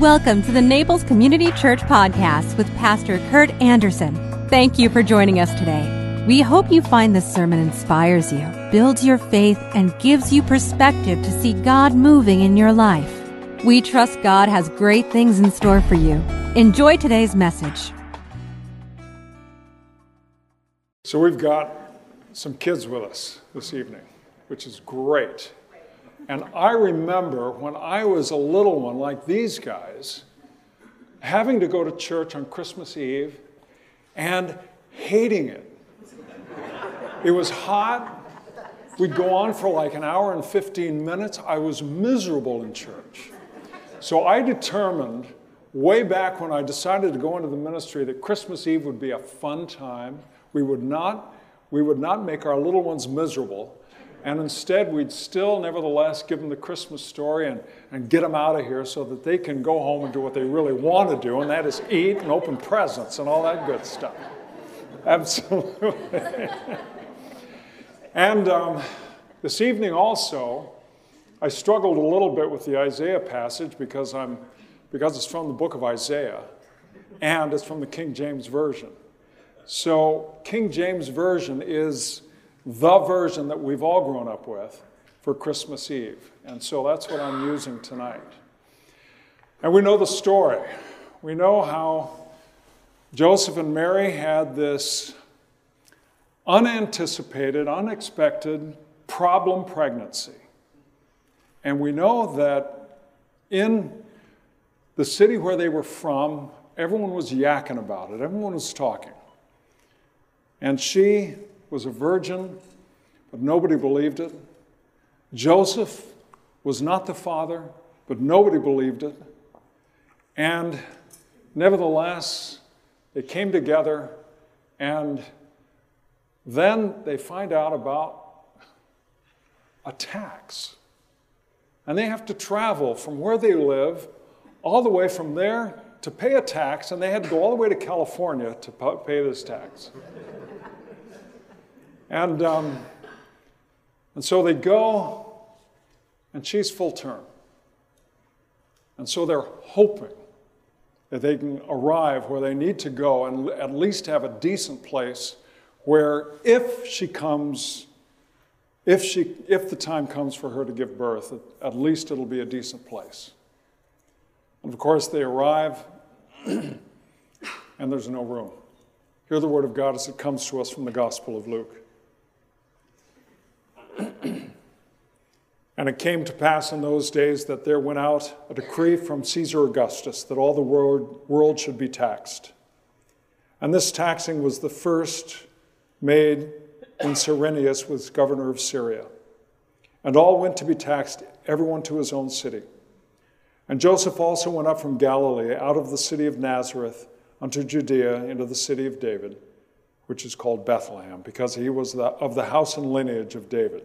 Welcome to the Naples Community Church Podcast with Pastor Kurt Anderson. Thank you for joining us today. We hope you find this sermon inspires you, builds your faith, and gives you perspective to see God moving in your life. We trust God has great things in store for you. Enjoy today's message. So, we've got some kids with us this evening, which is great. And I remember when I was a little one, like these guys, having to go to church on Christmas Eve and hating it. It was hot. We'd go on for like an hour and 15 minutes. I was miserable in church. So I determined way back when I decided to go into the ministry that Christmas Eve would be a fun time. We would not, we would not make our little ones miserable. And instead, we'd still, nevertheless, give them the Christmas story and, and get them out of here so that they can go home and do what they really want to do, and that is eat and open presents and all that good stuff. Absolutely. and um, this evening also, I struggled a little bit with the Isaiah passage because, I'm, because it's from the book of Isaiah and it's from the King James Version. So, King James Version is the version that we've all grown up with for Christmas Eve. And so that's what I'm using tonight. And we know the story. We know how Joseph and Mary had this unanticipated, unexpected problem pregnancy. And we know that in the city where they were from, everyone was yakking about it, everyone was talking. And she was a virgin, but nobody believed it. Joseph was not the father, but nobody believed it. And nevertheless, they came together, and then they find out about a tax. And they have to travel from where they live all the way from there to pay a tax, and they had to go all the way to California to pay this tax. And, um, and so they go, and she's full term. And so they're hoping that they can arrive where they need to go and at least have a decent place where if she comes, if, she, if the time comes for her to give birth, at least it'll be a decent place. And of course, they arrive, and there's no room. Hear the word of God as it comes to us from the Gospel of Luke. And it came to pass in those days that there went out a decree from Caesar Augustus that all the world, world should be taxed. And this taxing was the first made when Cyrenius was governor of Syria. And all went to be taxed, everyone to his own city. And Joseph also went up from Galilee, out of the city of Nazareth, unto Judea, into the city of David which is called Bethlehem, because he was the, of the house and lineage of David,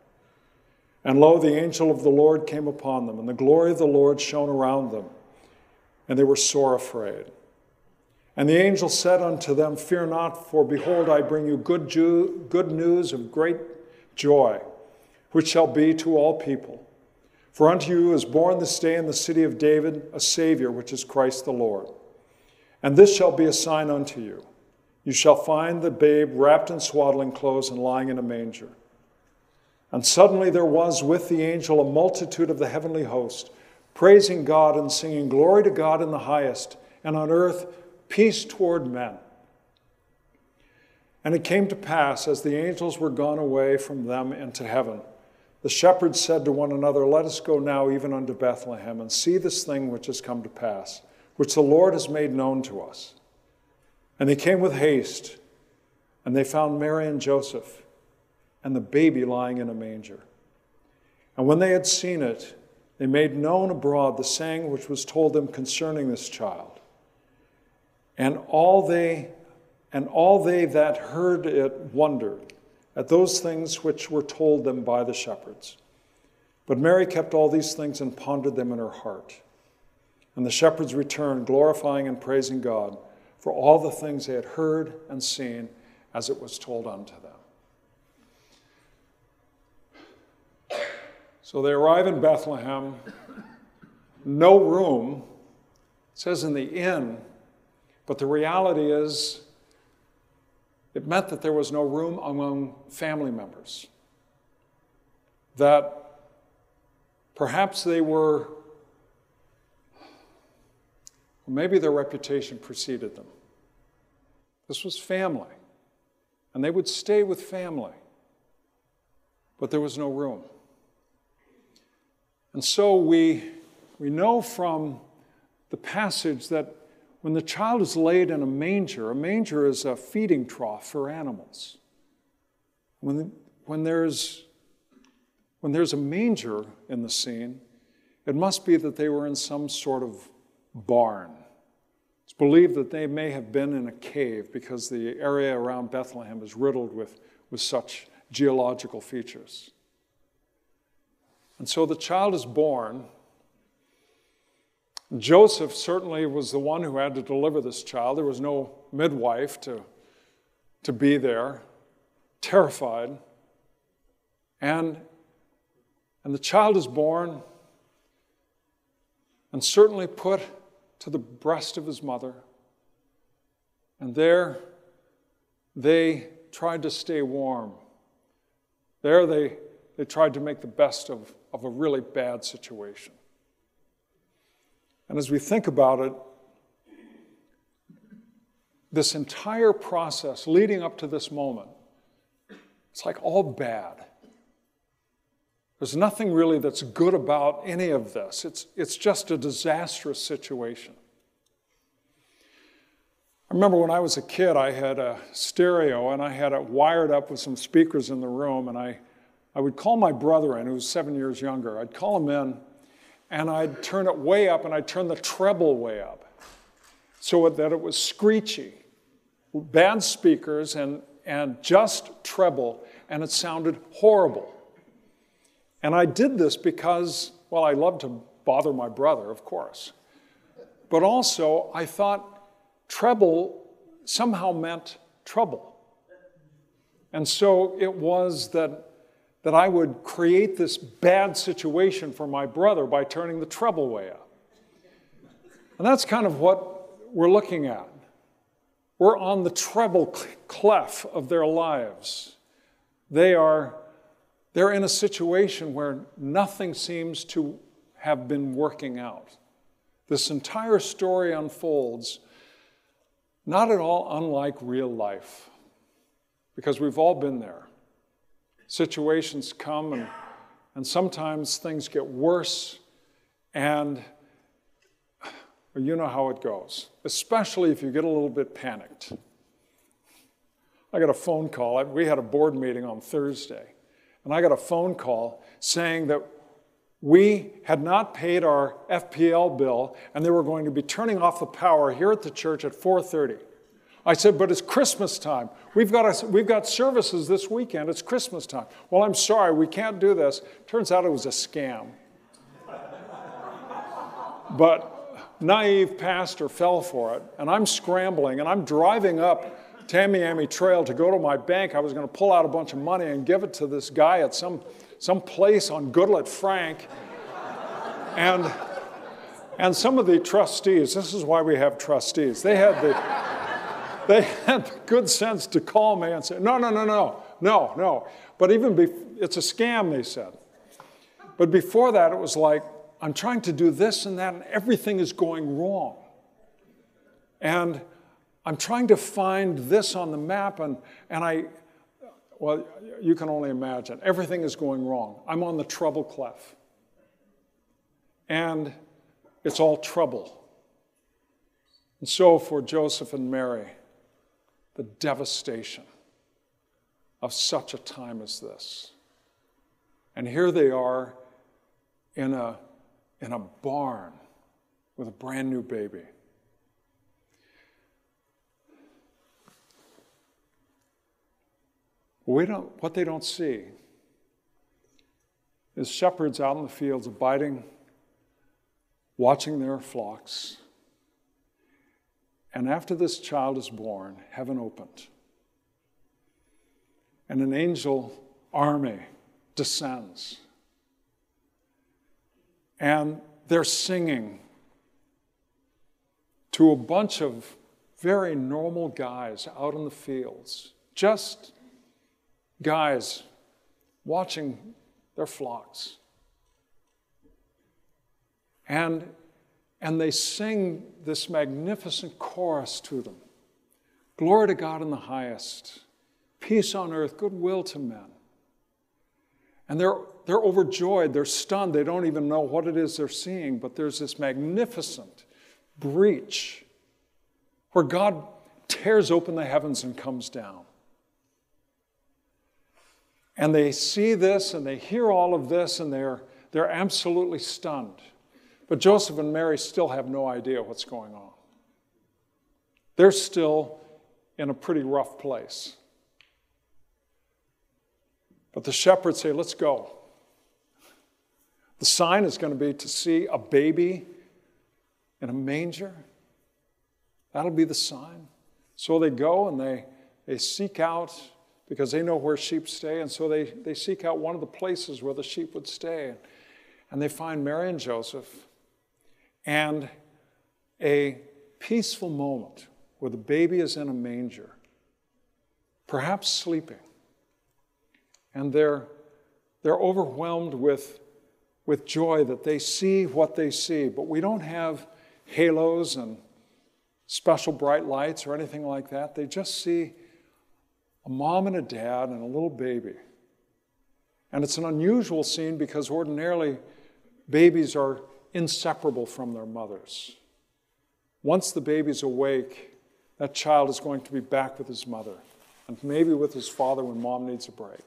And lo, the angel of the Lord came upon them, and the glory of the Lord shone around them, and they were sore afraid. And the angel said unto them, Fear not, for behold, I bring you good, Jew, good news of great joy, which shall be to all people. For unto you is born this day in the city of David a Savior, which is Christ the Lord. And this shall be a sign unto you. You shall find the babe wrapped in swaddling clothes and lying in a manger. And suddenly there was with the angel a multitude of the heavenly host, praising God and singing, Glory to God in the highest, and on earth peace toward men. And it came to pass, as the angels were gone away from them into heaven, the shepherds said to one another, Let us go now even unto Bethlehem and see this thing which has come to pass which the Lord has made known to us. And they came with haste, and they found Mary and Joseph and the baby lying in a manger. And when they had seen it, they made known abroad the saying which was told them concerning this child. And all they and all they that heard it wondered at those things which were told them by the shepherds. But Mary kept all these things and pondered them in her heart. And the shepherds returned, glorifying and praising God for all the things they had heard and seen as it was told unto them. So they arrive in Bethlehem, no room, it says in the inn, but the reality is it meant that there was no room among family members. That perhaps they were, maybe their reputation preceded them. This was family, and they would stay with family, but there was no room. And so we, we know from the passage that when the child is laid in a manger, a manger is a feeding trough for animals. When, when, there's, when there's a manger in the scene, it must be that they were in some sort of barn. It's believed that they may have been in a cave because the area around Bethlehem is riddled with, with such geological features. And so the child is born Joseph certainly was the one who had to deliver this child. There was no midwife to, to be there, terrified. And, and the child is born and certainly put to the breast of his mother. And there they tried to stay warm. There they, they tried to make the best of, of a really bad situation. And as we think about it, this entire process leading up to this moment, it's like all bad. There's nothing really that's good about any of this. It's, it's just a disastrous situation. I remember when I was a kid, I had a stereo and I had it wired up with some speakers in the room, and I, I would call my brother in, who was seven years younger. I'd call him in, and I'd turn it way up and I'd turn the treble way up so that it was screechy. Bad speakers and, and just treble, and it sounded horrible. And I did this because, well, I love to bother my brother, of course. But also, I thought treble somehow meant trouble. And so it was that that I would create this bad situation for my brother by turning the treble way up. And that's kind of what we're looking at. We're on the treble clef of their lives. They are they're in a situation where nothing seems to have been working out. This entire story unfolds not at all unlike real life, because we've all been there situations come and, and sometimes things get worse and you know how it goes, especially if you get a little bit panicked. I got a phone call. We had a board meeting on Thursday, and I got a phone call saying that we had not paid our FPL bill and they were going to be turning off the power here at the church at 4:30. I said, but it's Christmas time. We've got, a, we've got services this weekend. It's Christmas time. Well, I'm sorry, we can't do this. Turns out it was a scam. but naive pastor fell for it, and I'm scrambling, and I'm driving up Tamiami Trail to go to my bank. I was going to pull out a bunch of money and give it to this guy at some, some place on Goodlette Frank. and, and some of the trustees, this is why we have trustees, they had the they had the good sense to call me and say, no, no, no, no, no, no. But even be- it's a scam, they said. But before that, it was like, I'm trying to do this and that, and everything is going wrong. And I'm trying to find this on the map, and, and I, well, you can only imagine. Everything is going wrong. I'm on the trouble clef. And it's all trouble. And so for Joseph and Mary, the devastation of such a time as this. And here they are in a, in a barn with a brand new baby. We don't, what they don't see is shepherds out in the fields abiding, watching their flocks, and after this child is born, heaven opened. And an angel army descends. And they're singing to a bunch of very normal guys out in the fields, just guys watching their flocks. And, and they sing this magnificent chorus to them Glory to God in the highest, peace on earth, goodwill to men. And they're, they're overjoyed, they're stunned, they don't even know what it is they're seeing, but there's this magnificent breach where God tears open the heavens and comes down. And they see this and they hear all of this and they're, they're absolutely stunned. But Joseph and Mary still have no idea what's going on. They're still in a pretty rough place. But the shepherds say, Let's go. The sign is going to be to see a baby in a manger. That'll be the sign. So they go and they, they seek out because they know where sheep stay. And so they, they seek out one of the places where the sheep would stay. And they find Mary and Joseph and a peaceful moment where the baby is in a manger, perhaps sleeping. And they're, they're overwhelmed with, with joy that they see what they see. But we don't have halos and special bright lights or anything like that. They just see a mom and a dad and a little baby. And it's an unusual scene because ordinarily babies are inseparable from their mothers. Once the baby's awake, that child is going to be back with his mother and maybe with his father when mom needs a break.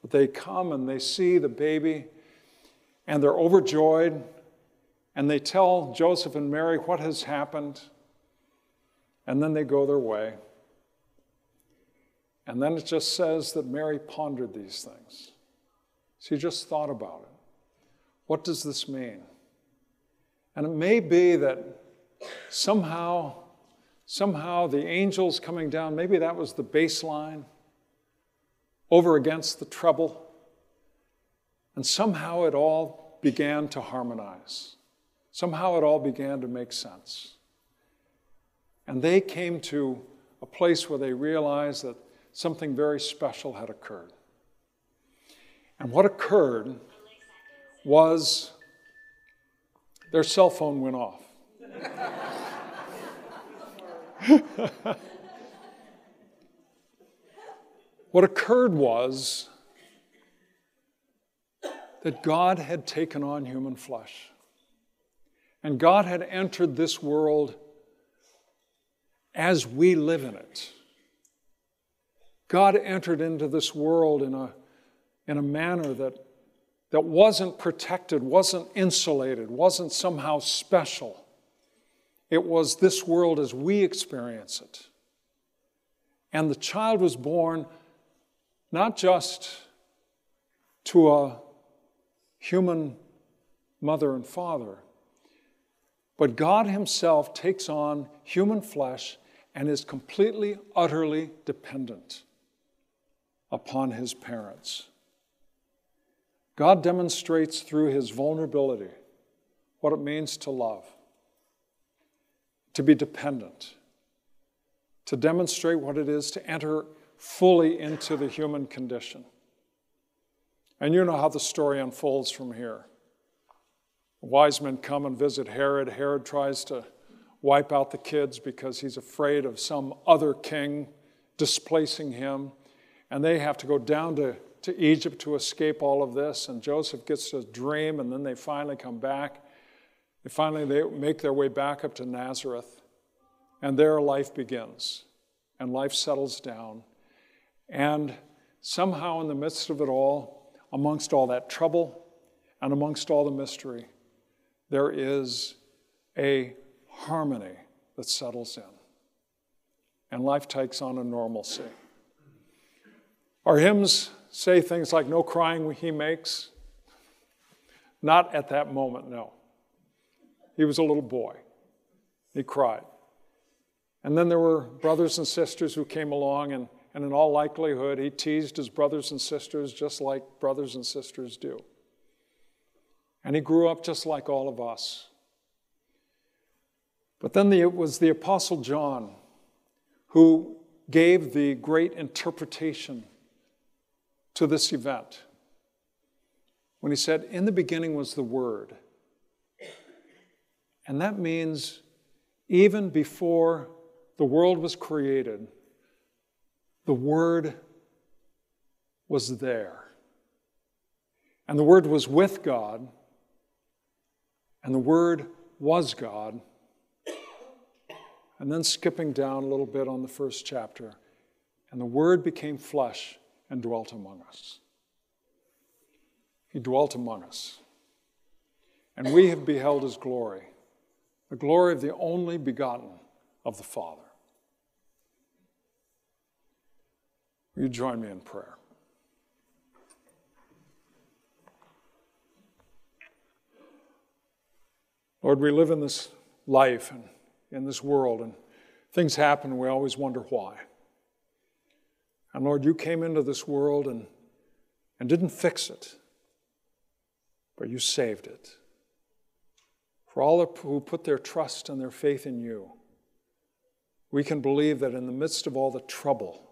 But they come and they see the baby and they're overjoyed and they tell Joseph and Mary what has happened and then they go their way. And then it just says that Mary pondered these things. She just thought about it. What does this mean? And it may be that somehow, somehow the angels coming down, maybe that was the bass line over against the treble. And somehow it all began to harmonize. Somehow it all began to make sense. And they came to a place where they realized that something very special had occurred. And what occurred was their cell phone went off. what occurred was that God had taken on human flesh. And God had entered this world as we live in it. God entered into this world in a, in a manner that, that wasn't protected, wasn't insulated, wasn't somehow special. It was this world as we experience it. And the child was born not just to a human mother and father, but God Himself takes on human flesh and is completely, utterly dependent upon his parents. God demonstrates through his vulnerability what it means to love, to be dependent, to demonstrate what it is to enter fully into the human condition. And you know how the story unfolds from here. Wise men come and visit Herod. Herod tries to wipe out the kids because he's afraid of some other king displacing him and they have to go down to, to Egypt to escape all of this. And Joseph gets a dream, and then they finally come back. They finally they make their way back up to Nazareth, and there life begins, and life settles down. And somehow, in the midst of it all, amongst all that trouble and amongst all the mystery, there is a harmony that settles in. And life takes on a normalcy. Our hymns say things like, No crying he makes. Not at that moment, no. He was a little boy. He cried. And then there were brothers and sisters who came along, and, and in all likelihood, he teased his brothers and sisters just like brothers and sisters do. And he grew up just like all of us. But then the, it was the Apostle John who gave the great interpretation to this event when he said, In the beginning was the Word. And that means even before the world was created, the Word was there. And the Word was with God, and the Word was God. And then skipping down a little bit on the first chapter, and the Word became flesh and dwelt among us. He dwelt among us. And we have beheld his glory, the glory of the only begotten of the Father. Will you join me in prayer? Lord, we live in this life and in this world, and things happen, and we always wonder why. And Lord, you came into this world and, and didn't fix it, but you saved it. For all who put their trust and their faith in you, we can believe that in the midst of all the trouble,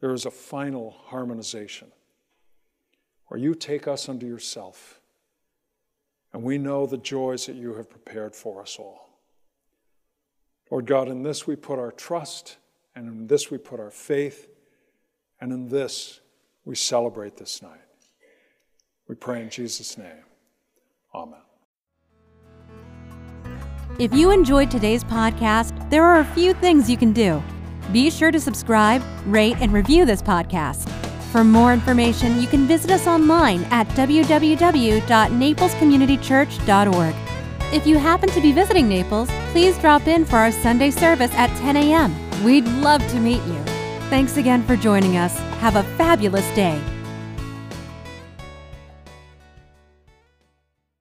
there is a final harmonization where you take us unto yourself, and we know the joys that you have prepared for us all. Lord God, in this we put our trust, and in this we put our faith. And in this, we celebrate this night. We pray in Jesus' name. Amen. If you enjoyed today's podcast, there are a few things you can do. Be sure to subscribe, rate, and review this podcast. For more information, you can visit us online at www.naplescommunitychurch.org. If you happen to be visiting Naples, please drop in for our Sunday service at 10 a.m. We'd love to meet you. Thanks again for joining us. Have a fabulous day.